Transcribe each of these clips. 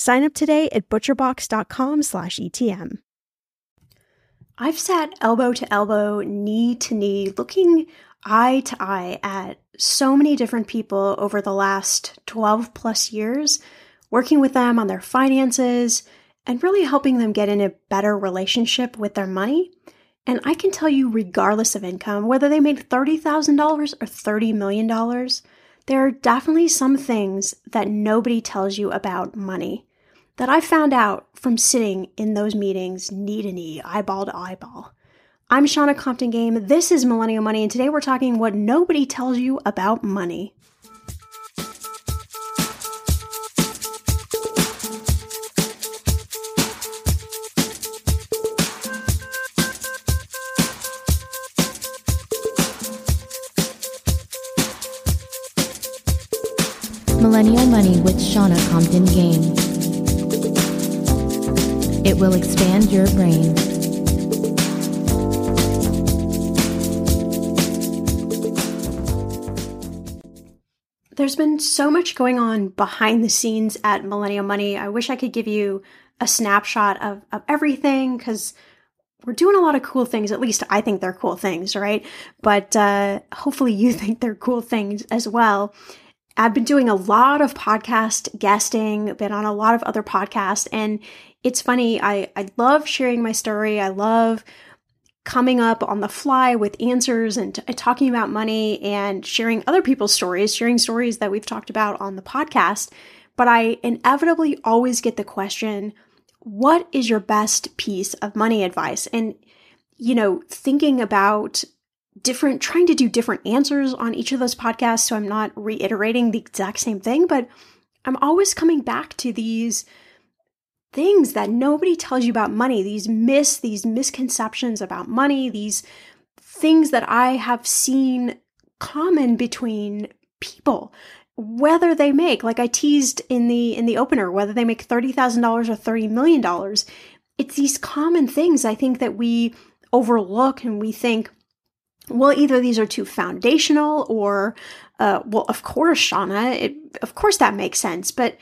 Sign up today at butcherbox.com slash ETM. I've sat elbow to elbow, knee to knee, looking eye to eye at so many different people over the last 12 plus years, working with them on their finances and really helping them get in a better relationship with their money. And I can tell you, regardless of income, whether they made $30,000 or $30 million, there are definitely some things that nobody tells you about money that I found out from sitting in those meetings knee to knee, eyeball to eyeball. I'm Shannah Compton Game. This is Millennial Money, and today we're talking what nobody tells you about money. Millennial Money with Shannah Compton Game. It will expand your brain. There's been so much going on behind the scenes at Millennial Money. I wish I could give you a snapshot of, of everything because we're doing a lot of cool things. At least I think they're cool things, right? But uh, hopefully you think they're cool things as well. I've been doing a lot of podcast guesting, been on a lot of other podcasts, and it's funny. I, I love sharing my story. I love coming up on the fly with answers and t- talking about money and sharing other people's stories, sharing stories that we've talked about on the podcast. But I inevitably always get the question, what is your best piece of money advice? And, you know, thinking about different, trying to do different answers on each of those podcasts. So I'm not reiterating the exact same thing, but I'm always coming back to these things that nobody tells you about money, these myths, these misconceptions about money, these things that I have seen common between people whether they make like i teased in the in the opener whether they make $30000 or $30 million it's these common things i think that we overlook and we think well either these are too foundational or uh, well of course shannah it, of course that makes sense but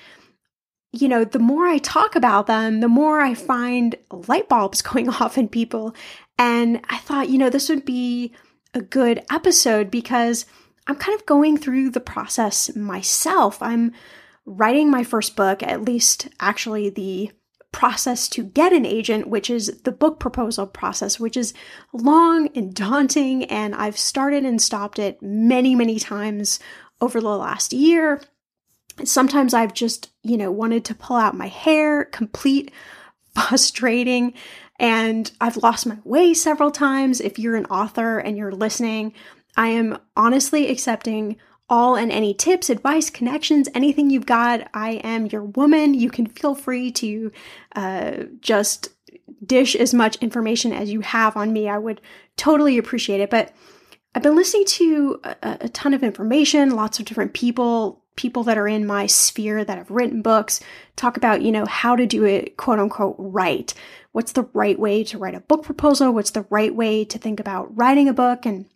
you know the more i talk about them the more i find light bulbs going off in people and i thought you know this would be a good episode because I'm kind of going through the process myself. I'm writing my first book, at least actually the process to get an agent, which is the book proposal process, which is long and daunting. And I've started and stopped it many, many times over the last year. Sometimes I've just, you know, wanted to pull out my hair, complete frustrating. And I've lost my way several times. If you're an author and you're listening, I am honestly accepting all and any tips, advice, connections, anything you've got. I am your woman. You can feel free to uh, just dish as much information as you have on me. I would totally appreciate it. But I've been listening to a, a ton of information, lots of different people, people that are in my sphere that have written books, talk about, you know, how to do it quote unquote right. What's the right way to write a book proposal? What's the right way to think about writing a book? And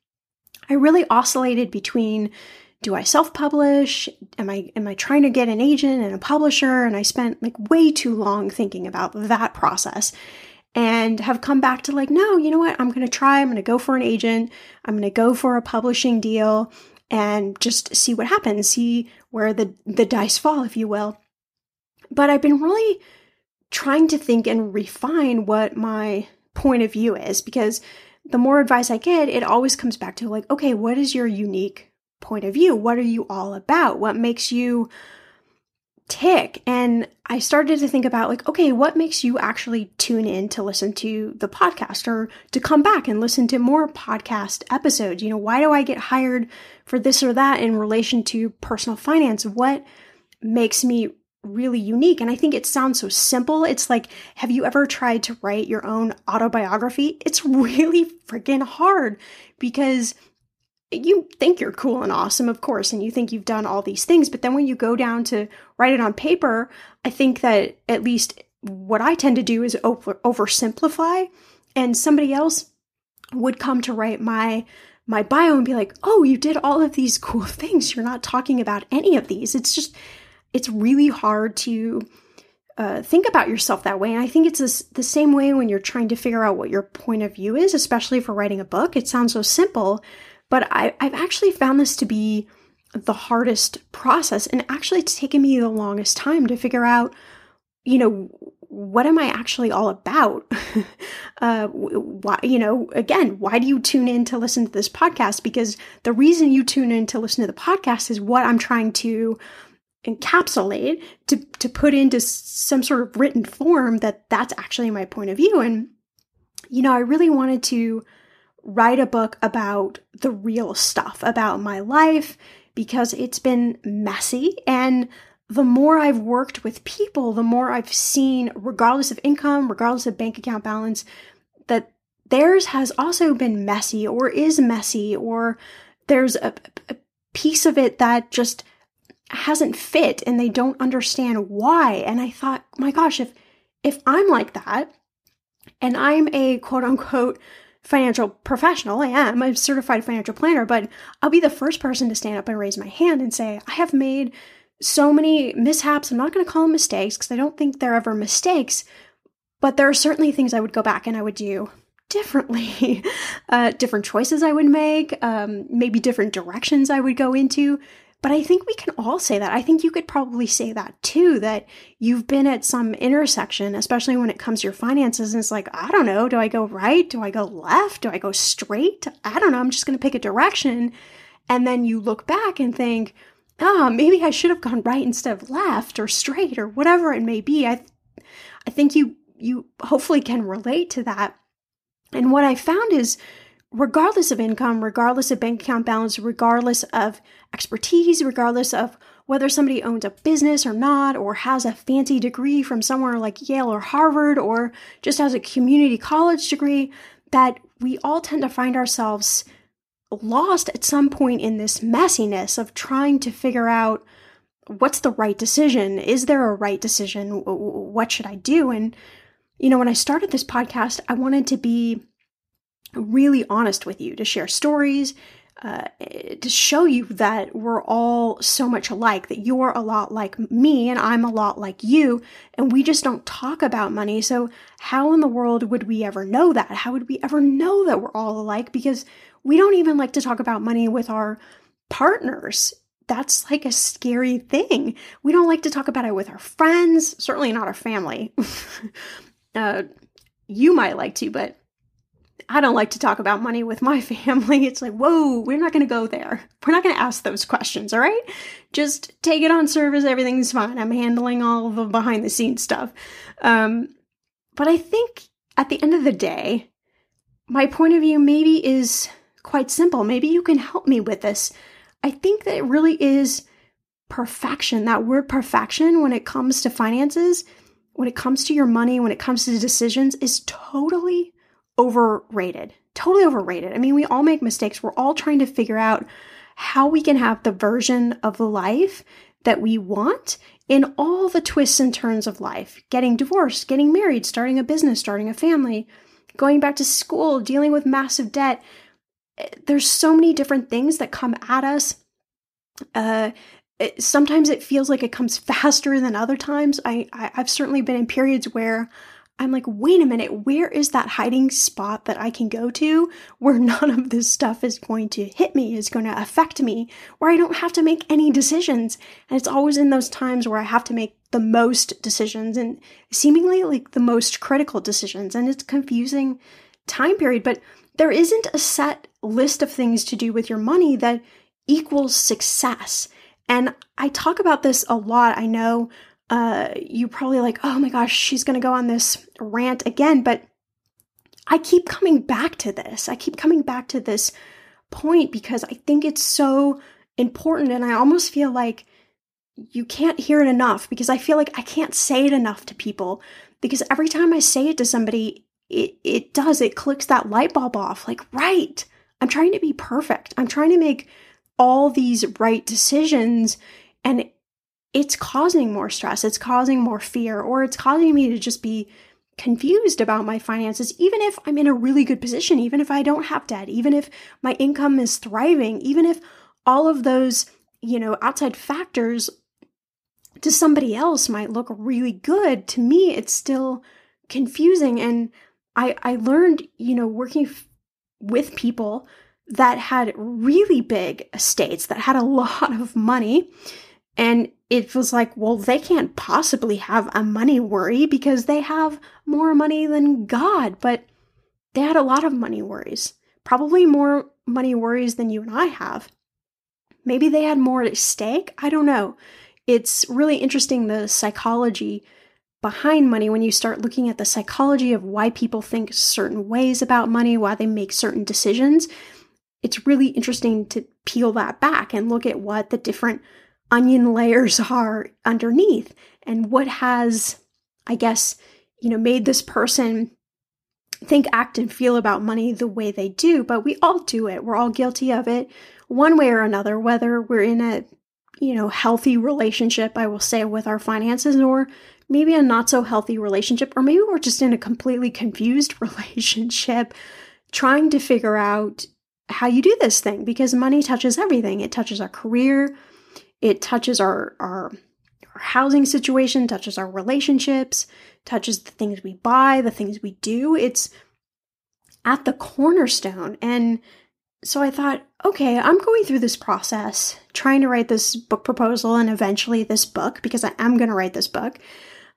I really oscillated between do I self-publish? Am I am I trying to get an agent and a publisher? And I spent like way too long thinking about that process and have come back to like, no, you know what? I'm going to try. I'm going to go for an agent. I'm going to go for a publishing deal and just see what happens, see where the the dice fall, if you will. But I've been really trying to think and refine what my point of view is because the more advice I get, it always comes back to like, okay, what is your unique point of view? What are you all about? What makes you tick? And I started to think about like, okay, what makes you actually tune in to listen to the podcast or to come back and listen to more podcast episodes? You know, why do I get hired for this or that in relation to personal finance? What makes me really unique. And I think it sounds so simple. It's like, have you ever tried to write your own autobiography? It's really freaking hard because you think you're cool and awesome, of course, and you think you've done all these things. But then when you go down to write it on paper, I think that at least what I tend to do is over- oversimplify. And somebody else would come to write my my bio and be like, "Oh, you did all of these cool things. You're not talking about any of these." It's just it's really hard to uh, think about yourself that way. And I think it's this, the same way when you're trying to figure out what your point of view is, especially for writing a book. It sounds so simple, but I, I've actually found this to be the hardest process. And actually, it's taken me the longest time to figure out, you know, what am I actually all about? uh, why, you know, again, why do you tune in to listen to this podcast? Because the reason you tune in to listen to the podcast is what I'm trying to encapsulate to to put into some sort of written form that that's actually my point of view and you know i really wanted to write a book about the real stuff about my life because it's been messy and the more I've worked with people, the more I've seen, regardless of income, regardless of bank account balance, that theirs has also been messy or is messy, or there's a, a piece of it that just hasn't fit and they don't understand why. And I thought, my gosh, if if I'm like that and I'm a quote unquote financial professional, I am, I'm a certified financial planner, but I'll be the first person to stand up and raise my hand and say, I have made so many mishaps. I'm not going to call them mistakes because I don't think they're ever mistakes, but there are certainly things I would go back and I would do differently. uh, different choices I would make, um, maybe different directions I would go into but I think we can all say that. I think you could probably say that too, that you've been at some intersection, especially when it comes to your finances. And it's like, I don't know, do I go right? Do I go left? Do I go straight? I don't know. I'm just going to pick a direction. And then you look back and think, oh, maybe I should have gone right instead of left or straight or whatever it may be. I, I think you, you hopefully can relate to that. And what I found is regardless of income, regardless of bank account balance, regardless of expertise, regardless of whether somebody owns a business or not, or has a fancy degree from somewhere like Yale or Harvard, or just has a community college degree, that we all tend to find ourselves lost at some point in this messiness of trying to figure out what's the right decision? Is there a right decision? What should I do? And, you know, when I started this podcast, I wanted to be really honest with you, to share stories, uh, to show you that we're all so much alike, that you're a lot like me and I'm a lot like you, and we just don't talk about money. So, how in the world would we ever know that? How would we ever know that we're all alike? Because we don't even like to talk about money with our partners. That's like a scary thing. We don't like to talk about it with our friends, certainly not our family. uh, you might like to, but I don't like to talk about money with my family. It's like, whoa, we're not going to go there. We're not going to ask those questions, all right? Just take it on service. Everything's fine. I'm handling all the behind the scenes stuff. Um, but I think at the end of the day, my point of view maybe is quite simple. Maybe you can help me with this. I think that it really is perfection. That word perfection, when it comes to finances, when it comes to your money, when it comes to decisions, is totally overrated. Totally overrated. I mean, we all make mistakes. We're all trying to figure out how we can have the version of life that we want in all the twists and turns of life getting divorced, getting married, starting a business, starting a family, going back to school, dealing with massive debt. There's so many different things that come at us. Uh, it, sometimes it feels like it comes faster than other times. I, I I've certainly been in periods where I'm like, wait a minute, where is that hiding spot that I can go to where none of this stuff is going to hit me, is going to affect me, where I don't have to make any decisions? And it's always in those times where I have to make the most decisions and seemingly like the most critical decisions. And it's confusing time period, but there isn't a set list of things to do with your money that equals success. And I talk about this a lot. I know uh, you probably like, oh my gosh, she's going to go on this rant again. But I keep coming back to this. I keep coming back to this point because I think it's so important. And I almost feel like you can't hear it enough because I feel like I can't say it enough to people because every time I say it to somebody, it, it does, it clicks that light bulb off. Like, right, I'm trying to be perfect. I'm trying to make all these right decisions. And it's causing more stress, it's causing more fear, or it's causing me to just be confused about my finances, even if I'm in a really good position, even if I don't have debt, even if my income is thriving, even if all of those, you know, outside factors to somebody else might look really good, to me, it's still confusing. And I, I learned, you know, working f- with people that had really big estates, that had a lot of money, and it was like, well, they can't possibly have a money worry because they have more money than God. But they had a lot of money worries, probably more money worries than you and I have. Maybe they had more at stake. I don't know. It's really interesting the psychology behind money when you start looking at the psychology of why people think certain ways about money, why they make certain decisions. It's really interesting to peel that back and look at what the different onion layers are underneath and what has, I guess, you know, made this person think, act, and feel about money the way they do. But we all do it. We're all guilty of it one way or another, whether we're in a, you know, healthy relationship, I will say, with our finances, or maybe a not so healthy relationship, or maybe we're just in a completely confused relationship trying to figure out how you do this thing because money touches everything. It touches our career, it touches our, our, our housing situation, touches our relationships, touches the things we buy, the things we do. It's at the cornerstone. And so I thought, okay, I'm going through this process, trying to write this book proposal and eventually this book because I am going to write this book.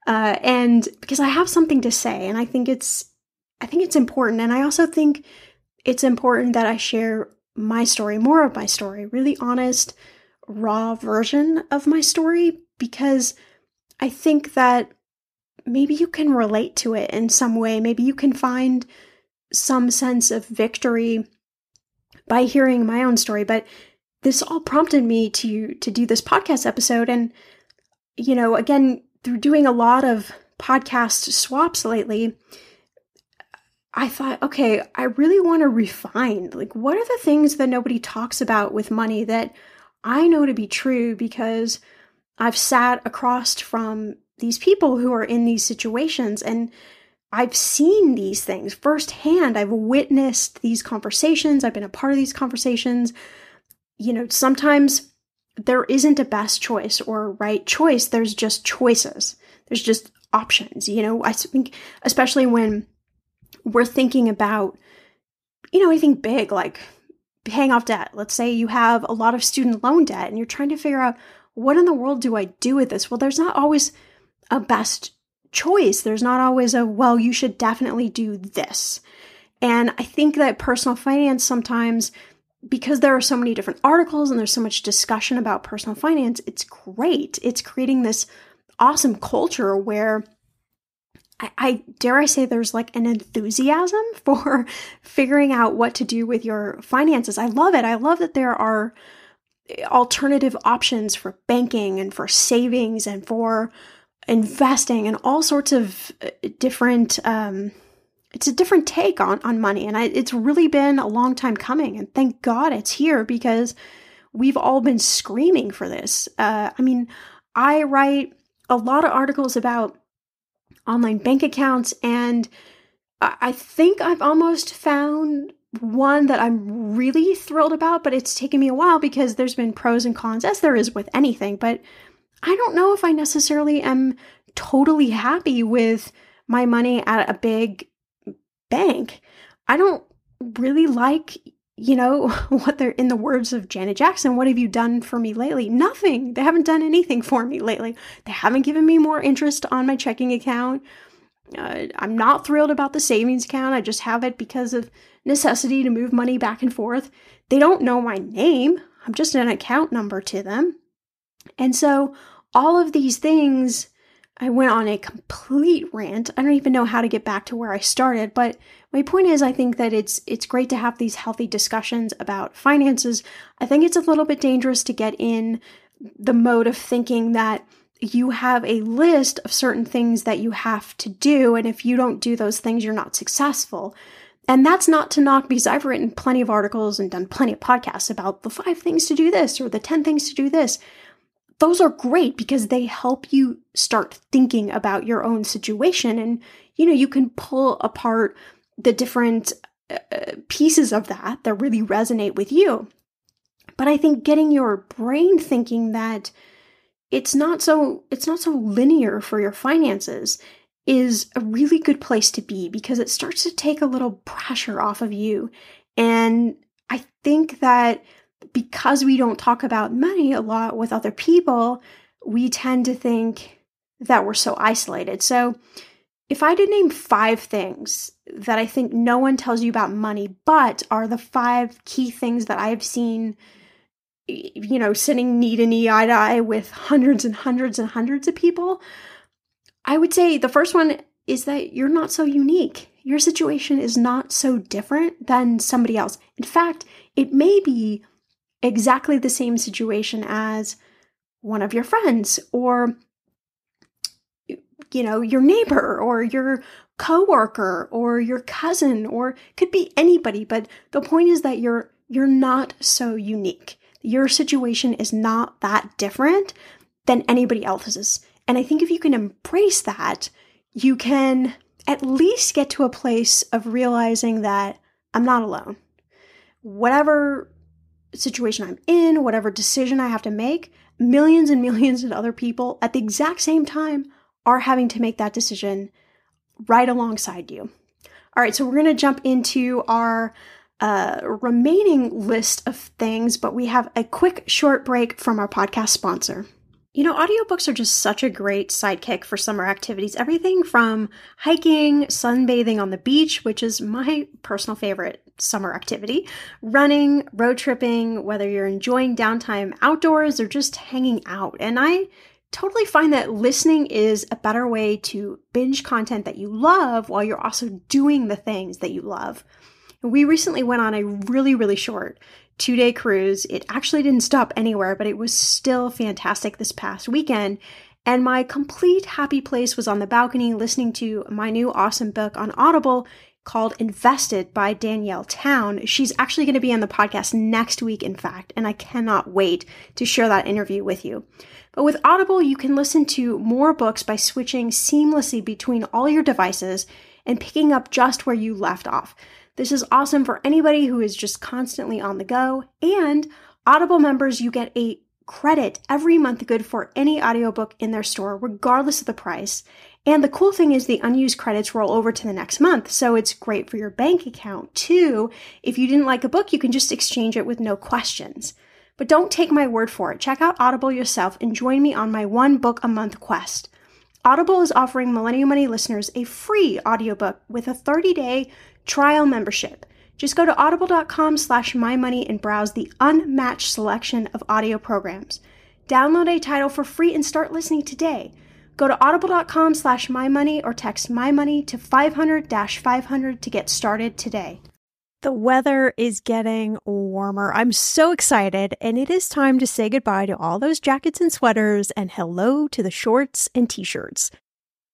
Uh, and because I have something to say, and I think it's, I think it's important. And I also think it's important that I share my story, more of my story, really honest, raw version of my story because I think that maybe you can relate to it in some way. Maybe you can find some sense of victory by hearing my own story. But this all prompted me to to do this podcast episode and you know, again, through doing a lot of podcast swaps lately, I thought, okay, I really want to refine. Like, what are the things that nobody talks about with money that I know to be true because I've sat across from these people who are in these situations and I've seen these things firsthand. I've witnessed these conversations. I've been a part of these conversations. You know, sometimes there isn't a best choice or right choice. There's just choices. There's just options. You know, I think, especially when we're thinking about, you know, anything big like paying off debt. Let's say you have a lot of student loan debt and you're trying to figure out what in the world do I do with this? Well, there's not always a best choice. There's not always a, well, you should definitely do this. And I think that personal finance sometimes, because there are so many different articles and there's so much discussion about personal finance, it's great. It's creating this awesome culture where I, I, dare I say there's like an enthusiasm for figuring out what to do with your finances. I love it. I love that there are alternative options for banking and for savings and for investing and all sorts of uh, different um, it's a different take on on money and I, it's really been a long time coming and thank god it's here because we've all been screaming for this uh, i mean i write a lot of articles about online bank accounts and i think i've almost found one that i'm really thrilled about but it's taken me a while because there's been pros and cons as there is with anything but I don't know if I necessarily am totally happy with my money at a big bank. I don't really like, you know, what they're in the words of Janet Jackson, what have you done for me lately? Nothing. They haven't done anything for me lately. They haven't given me more interest on my checking account. Uh, I'm not thrilled about the savings account. I just have it because of necessity to move money back and forth. They don't know my name. I'm just an account number to them. And so all of these things, I went on a complete rant. I don't even know how to get back to where I started, but my point is I think that it's it's great to have these healthy discussions about finances. I think it's a little bit dangerous to get in the mode of thinking that you have a list of certain things that you have to do and if you don't do those things you're not successful. And that's not to knock because I've written plenty of articles and done plenty of podcasts about the five things to do this or the 10 things to do this those are great because they help you start thinking about your own situation. And you know you can pull apart the different uh, pieces of that that really resonate with you. But i think getting your brain thinking that it's not so it's not so linear for your finances is a really good place to be because it starts to take a little pressure off of you. And i think that because we don't talk about money a lot with other people, we tend to think that we're so isolated. So, if I did name five things that I think no one tells you about money, but are the five key things that I've seen, you know, sitting knee to knee, eye to eye with hundreds and hundreds and hundreds of people, I would say the first one is that you're not so unique. Your situation is not so different than somebody else. In fact, it may be exactly the same situation as one of your friends or you know your neighbor or your coworker or your cousin or could be anybody but the point is that you're you're not so unique. Your situation is not that different than anybody else's. And i think if you can embrace that you can at least get to a place of realizing that i'm not alone. Whatever situation I'm in, whatever decision I have to make, millions and millions of other people at the exact same time are having to make that decision right alongside you. All right, so we're going to jump into our uh, remaining list of things, but we have a quick short break from our podcast sponsor. You know, audiobooks are just such a great sidekick for summer activities. Everything from hiking, sunbathing on the beach, which is my personal favorite summer activity, running, road tripping, whether you're enjoying downtime outdoors or just hanging out. And I totally find that listening is a better way to binge content that you love while you're also doing the things that you love. We recently went on a really, really short two day cruise. It actually didn't stop anywhere, but it was still fantastic this past weekend. And my complete happy place was on the balcony listening to my new awesome book on Audible, called Invested by Danielle Town. She's actually going to be on the podcast next week, in fact, and I cannot wait to share that interview with you. But with Audible, you can listen to more books by switching seamlessly between all your devices and picking up just where you left off. This is awesome for anybody who is just constantly on the go. And Audible members, you get a credit every month good for any audiobook in their store, regardless of the price. And the cool thing is the unused credits roll over to the next month. So it's great for your bank account too. If you didn't like a book, you can just exchange it with no questions. But don't take my word for it. Check out Audible yourself and join me on my one book a month quest. Audible is offering Millennial Money listeners a free audiobook with a 30-day trial membership. Just go to audible.com slash mymoney and browse the unmatched selection of audio programs. Download a title for free and start listening today. Go to audible.com slash mymoney or text mymoney to 500-500 to get started today. The weather is getting warmer. I'm so excited, and it is time to say goodbye to all those jackets and sweaters and hello to the shorts and t shirts.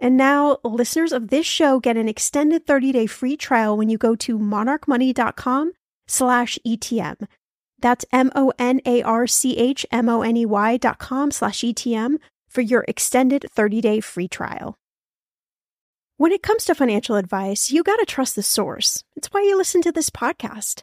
And now listeners of this show get an extended 30-day free trial when you go to monarchmoney.com slash ETM. That's M-O-N-A-R-C-H-M-O-N-E-Y dot com slash ETM for your extended 30-day free trial. When it comes to financial advice, you got to trust the source. It's why you listen to this podcast.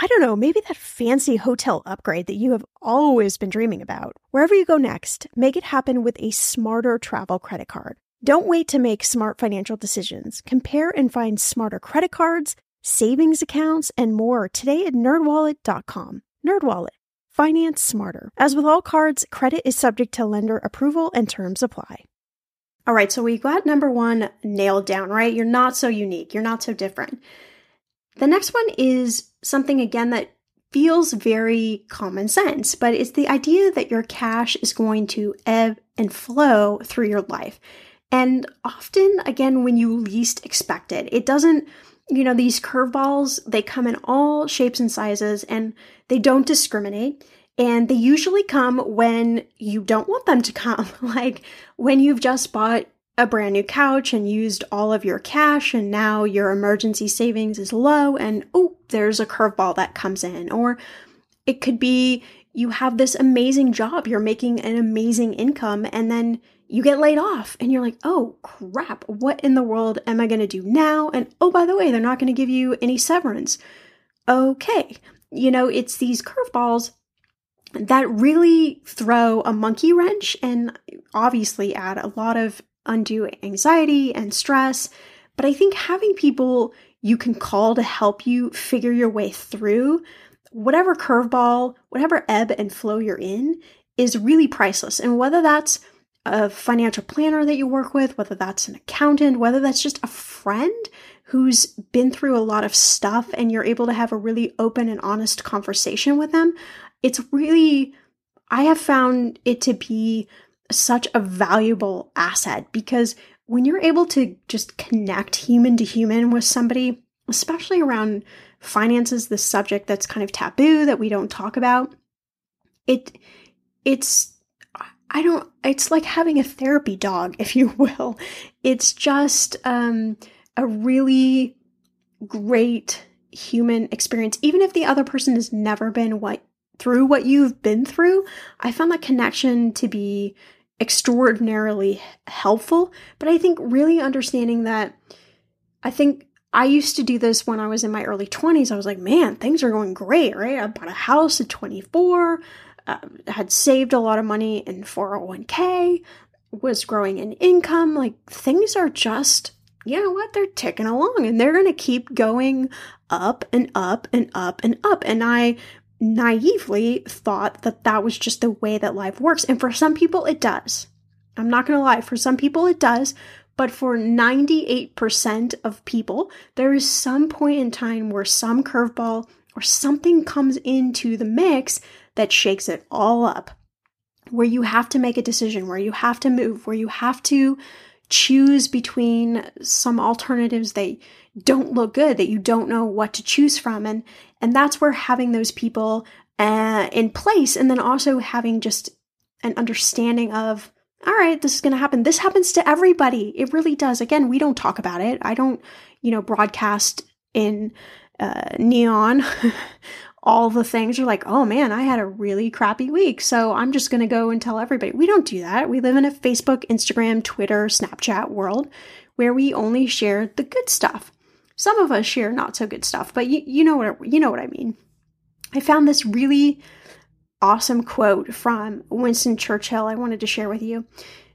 I don't know, maybe that fancy hotel upgrade that you have always been dreaming about. Wherever you go next, make it happen with a smarter travel credit card. Don't wait to make smart financial decisions. Compare and find smarter credit cards, savings accounts, and more today at nerdwallet.com. Nerdwallet. Finance smarter. As with all cards, credit is subject to lender approval and terms apply. All right, so we got number one nailed down, right? You're not so unique. You're not so different. The next one is something again that feels very common sense, but it's the idea that your cash is going to ebb and flow through your life. And often, again, when you least expect it, it doesn't, you know, these curveballs, they come in all shapes and sizes and they don't discriminate. And they usually come when you don't want them to come, like when you've just bought a brand new couch and used all of your cash and now your emergency savings is low and oh, there's a curveball that comes in. Or it could be you have this amazing job, you're making an amazing income and then you get laid off and you're like, oh crap, what in the world am I going to do now? And oh, by the way, they're not going to give you any severance. Okay. You know, it's these curveballs that really throw a monkey wrench and obviously add a lot of undue anxiety and stress. But I think having people you can call to help you figure your way through whatever curveball, whatever ebb and flow you're in is really priceless. And whether that's a financial planner that you work with, whether that's an accountant, whether that's just a friend who's been through a lot of stuff and you're able to have a really open and honest conversation with them, it's really, I have found it to be such a valuable asset because when you're able to just connect human to human with somebody, especially around finances, the subject that's kind of taboo that we don't talk about, it it's I don't it's like having a therapy dog, if you will. It's just um a really great human experience even if the other person has never been what through what you've been through. I found that connection to be extraordinarily helpful. But I think really understanding that, I think I used to do this when I was in my early 20s. I was like, man, things are going great, right? I bought a house at 24, uh, had saved a lot of money in 401k, was growing in income. Like things are just, you know what? They're ticking along and they're going to keep going up and up and up and up. And I naively thought that that was just the way that life works. And for some people, it does. I'm not going to lie, for some people, it does. But for 98% of people, there is some point in time where some curveball or something comes into the mix that shakes it all up, where you have to make a decision, where you have to move, where you have to choose between some alternatives that don't look good, that you don't know what to choose from. And, and that's where having those people uh, in place and then also having just an understanding of all right, this is going to happen. This happens to everybody. It really does. Again, we don't talk about it. I don't, you know, broadcast in uh, neon all the things. You're like, oh man, I had a really crappy week. So I'm just going to go and tell everybody. We don't do that. We live in a Facebook, Instagram, Twitter, Snapchat world where we only share the good stuff. Some of us share not so good stuff, but you, you know what you know what I mean. I found this really awesome quote from Winston Churchill I wanted to share with you.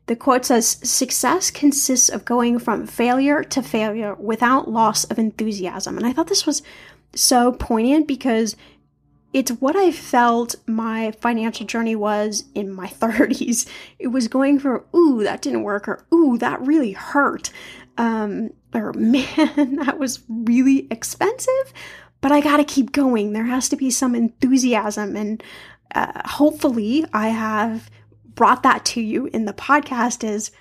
The quote says Success consists of going from failure to failure without loss of enthusiasm. And I thought this was so poignant because it's what I felt my financial journey was in my 30s. It was going from, ooh, that didn't work, or ooh, that really hurt, um, or man, that was really expensive, but I gotta keep going. There has to be some enthusiasm and uh, hopefully I have brought that to you in the podcast is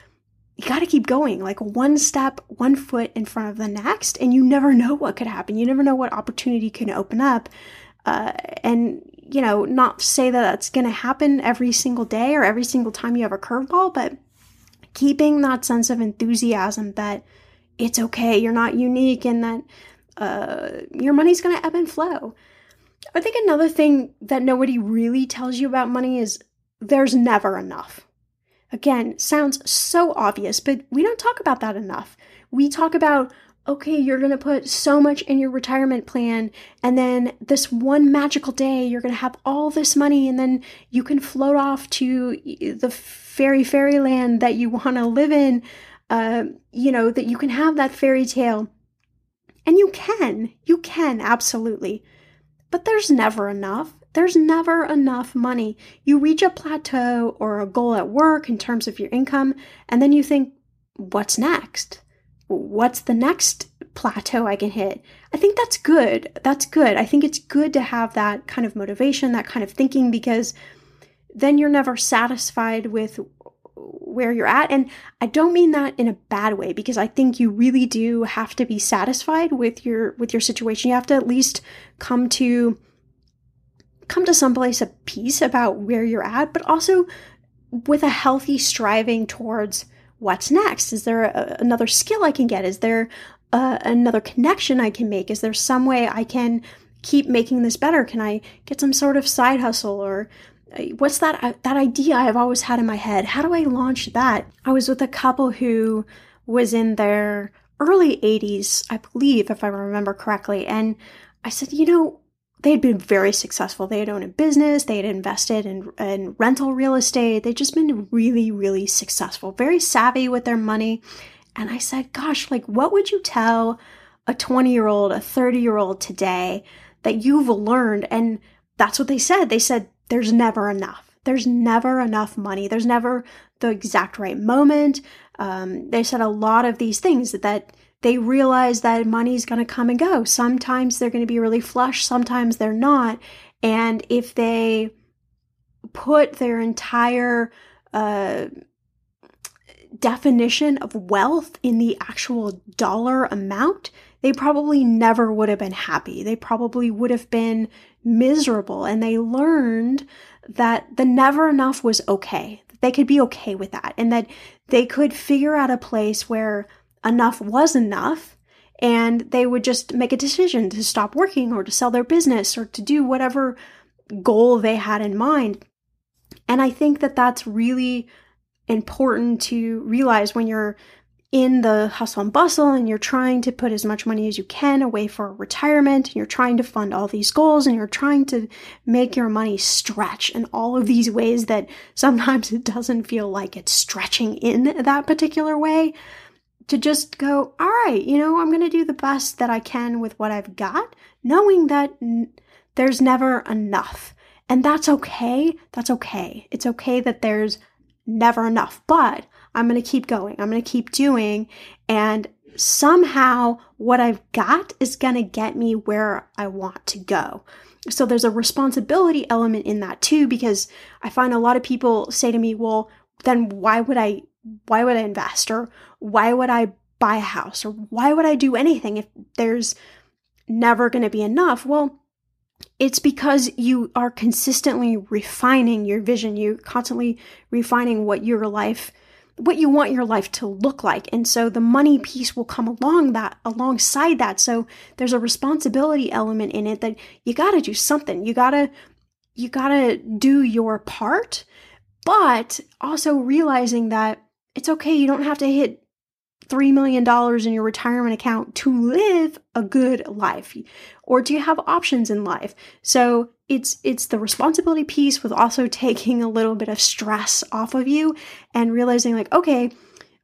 you got to keep going like one step one foot in front of the next and you never know what could happen you never know what opportunity can open up uh, and you know not say that that's going to happen every single day or every single time you have a curveball but keeping that sense of enthusiasm that it's okay you're not unique and that uh, your money's going to ebb and flow I think another thing that nobody really tells you about money is there's never enough. Again, sounds so obvious, but we don't talk about that enough. We talk about, okay, you're going to put so much in your retirement plan, and then this one magical day, you're going to have all this money, and then you can float off to the fairy fairyland that you want to live in. Uh, you know, that you can have that fairy tale. And you can, you can, absolutely. But there's never enough. There's never enough money. You reach a plateau or a goal at work in terms of your income, and then you think, what's next? What's the next plateau I can hit? I think that's good. That's good. I think it's good to have that kind of motivation, that kind of thinking, because then you're never satisfied with where you're at and i don't mean that in a bad way because i think you really do have to be satisfied with your with your situation you have to at least come to come to some place of peace about where you're at but also with a healthy striving towards what's next is there a, another skill i can get is there a, another connection i can make is there some way i can keep making this better can i get some sort of side hustle or what's that uh, that idea I've always had in my head? How do I launch that? I was with a couple who was in their early 80s, I believe, if I remember correctly, and I said, you know, they had been very successful. They had owned a business, they had invested in, in rental real estate. They'd just been really, really successful, very savvy with their money. And I said, gosh, like, what would you tell a 20 year old, a 30 year old today that you've learned? And that's what they said. They said, there's never enough. There's never enough money. There's never the exact right moment. Um, they said a lot of these things that, that they realize that money's going to come and go. Sometimes they're going to be really flush, sometimes they're not. And if they put their entire uh, definition of wealth in the actual dollar amount, they probably never would have been happy. They probably would have been miserable. And they learned that the never enough was okay. They could be okay with that and that they could figure out a place where enough was enough and they would just make a decision to stop working or to sell their business or to do whatever goal they had in mind. And I think that that's really important to realize when you're in the hustle and bustle and you're trying to put as much money as you can away for retirement and you're trying to fund all these goals and you're trying to make your money stretch in all of these ways that sometimes it doesn't feel like it's stretching in that particular way to just go all right you know i'm going to do the best that i can with what i've got knowing that n- there's never enough and that's okay that's okay it's okay that there's never enough but I'm going to keep going. I'm going to keep doing. And somehow what I've got is going to get me where I want to go. So there's a responsibility element in that too, because I find a lot of people say to me, well, then why would I, why would I invest or why would I buy a house or why would I do anything if there's never going to be enough? Well, it's because you are consistently refining your vision. You're constantly refining what your life what you want your life to look like. And so the money piece will come along that alongside that. So there's a responsibility element in it that you got to do something. You got to you got to do your part, but also realizing that it's okay. You don't have to hit $3 million in your retirement account to live a good life or do you have options in life? So it's it's the responsibility piece with also taking a little bit of stress off of you and realizing like okay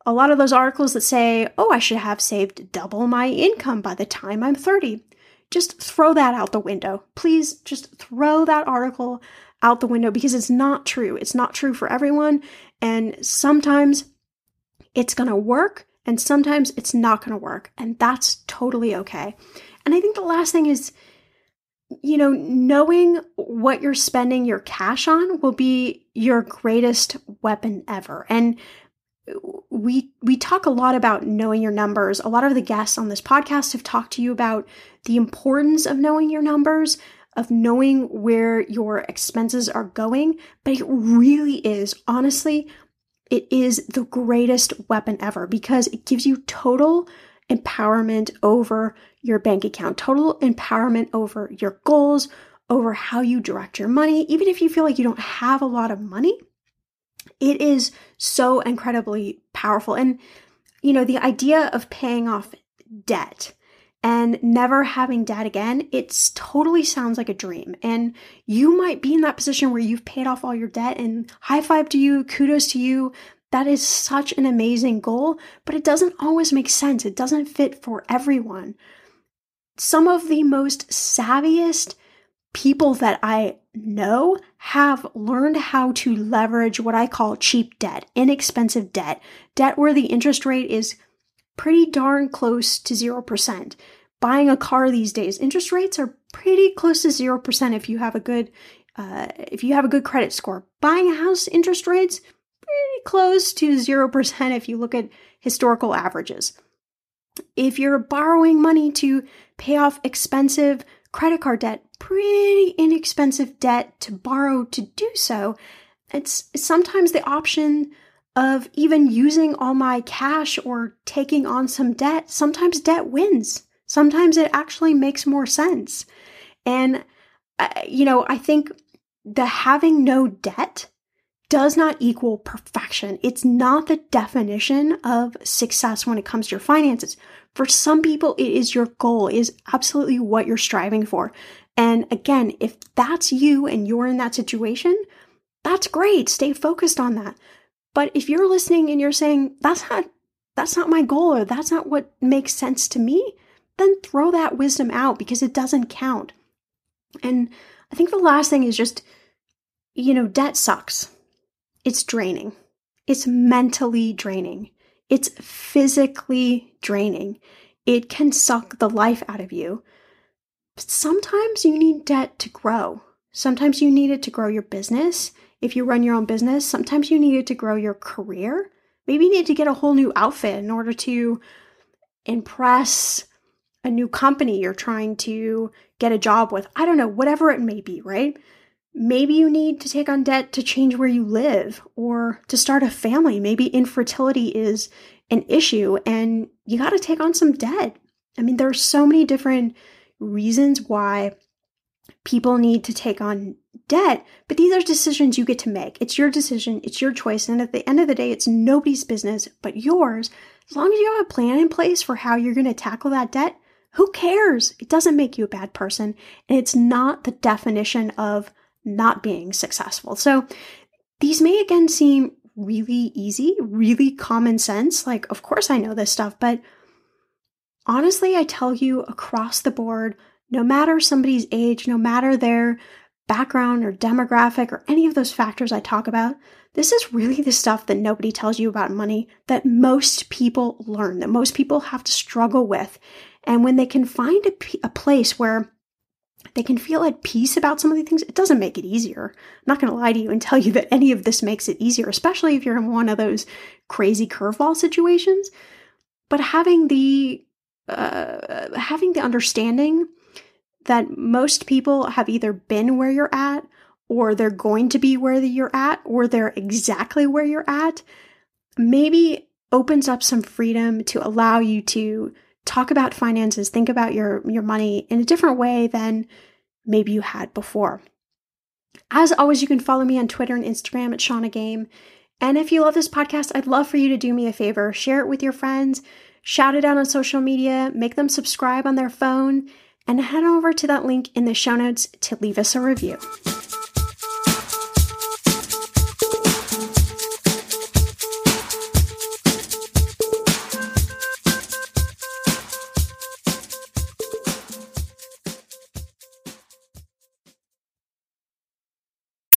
a lot of those articles that say oh i should have saved double my income by the time i'm 30 just throw that out the window. Please just throw that article out the window because it's not true. It's not true for everyone. And sometimes it's going to work and sometimes it's not going to work, and that's totally okay. And I think the last thing is, you know, knowing what you're spending your cash on will be your greatest weapon ever. And we we talk a lot about knowing your numbers. A lot of the guests on this podcast have talked to you about the importance of knowing your numbers, of knowing where your expenses are going, but it really is honestly it is the greatest weapon ever because it gives you total empowerment over your bank account, total empowerment over your goals, over how you direct your money. Even if you feel like you don't have a lot of money, it is so incredibly powerful. And, you know, the idea of paying off debt and never having debt again, it totally sounds like a dream. And you might be in that position where you've paid off all your debt and high five to you, kudos to you. That is such an amazing goal, but it doesn't always make sense. It doesn't fit for everyone. Some of the most savviest people that I know have learned how to leverage what I call cheap debt, inexpensive debt, debt where the interest rate is pretty darn close to 0%. Buying a car these days, interest rates are pretty close to 0% if you have a good uh, if you have a good credit score. Buying a house, interest rates pretty close to 0% if you look at historical averages. If you're borrowing money to pay off expensive credit card debt, pretty inexpensive debt to borrow to do so, it's sometimes the option of even using all my cash or taking on some debt, sometimes debt wins. Sometimes it actually makes more sense. And, uh, you know, I think the having no debt does not equal perfection. It's not the definition of success when it comes to your finances. For some people, it is your goal, it is absolutely what you're striving for. And again, if that's you and you're in that situation, that's great. Stay focused on that. But if you're listening and you're saying, that's not that's not my goal or that's not what makes sense to me, then throw that wisdom out because it doesn't count. And I think the last thing is just, you know, debt sucks. It's draining. It's mentally draining. It's physically draining. It can suck the life out of you. But sometimes you need debt to grow. Sometimes you need it to grow your business if you run your own business, sometimes you need to grow your career. Maybe you need to get a whole new outfit in order to impress a new company you're trying to get a job with. I don't know, whatever it may be, right? Maybe you need to take on debt to change where you live or to start a family. Maybe infertility is an issue and you got to take on some debt. I mean, there are so many different reasons why people need to take on debt, but these are decisions you get to make. It's your decision, it's your choice, and at the end of the day, it's nobody's business but yours. As long as you have a plan in place for how you're going to tackle that debt, who cares? It doesn't make you a bad person, and it's not the definition of not being successful. So these may again seem really easy, really common sense. Like, of course I know this stuff, but honestly, I tell you across the board, no matter somebody's age, no matter their background or demographic or any of those factors I talk about, this is really the stuff that nobody tells you about money that most people learn, that most people have to struggle with. And when they can find a, a place where they can feel at peace about some of these things, it doesn't make it easier. I'm not going to lie to you and tell you that any of this makes it easier, especially if you're in one of those crazy curveball situations. But having the uh, having the understanding that most people have either been where you're at or they're going to be where you're at or they're exactly where you're at maybe opens up some freedom to allow you to talk about finances think about your your money in a different way than maybe you had before. As always you can follow me on twitter and instagram at shannah game. And if you love this podcast i'd love for you to do me a favor. Share it with your friends. Shout it out on social media. Make them subscribe on their phone and head over to that link in the show notes to leave us a review.